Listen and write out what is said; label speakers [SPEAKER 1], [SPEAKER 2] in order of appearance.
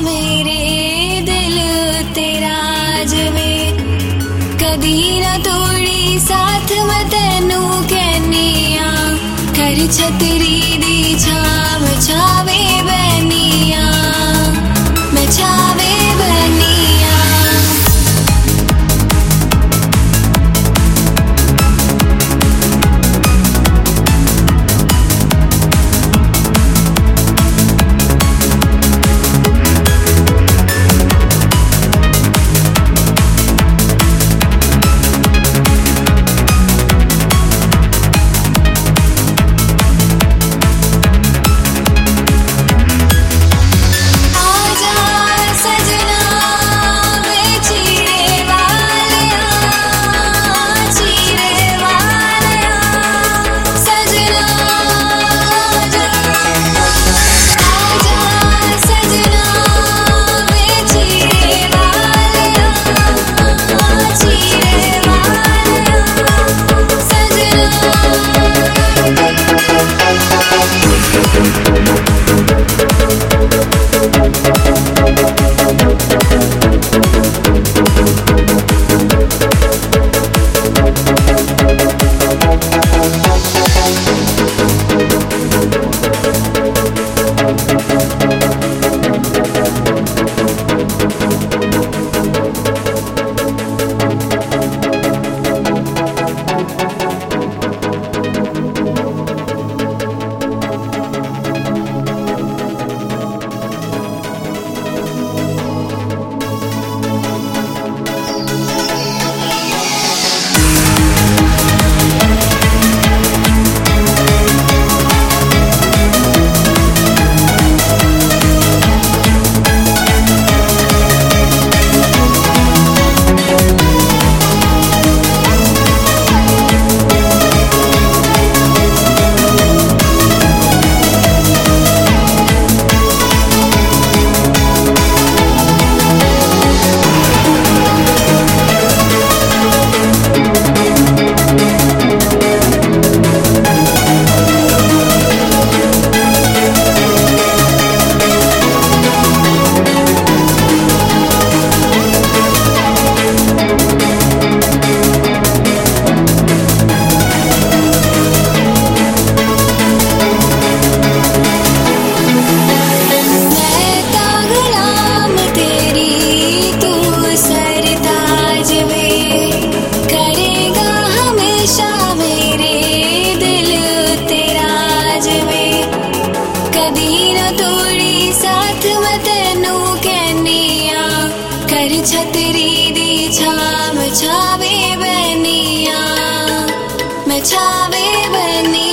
[SPEAKER 1] मेरे दिल तेरा में। कदी ना तोड़ी साथ मैं तेनू कर हाँ। छतरी दी छाव छाव कर छतरी दी छाव छावे बनिया। मैं छावे बनिया।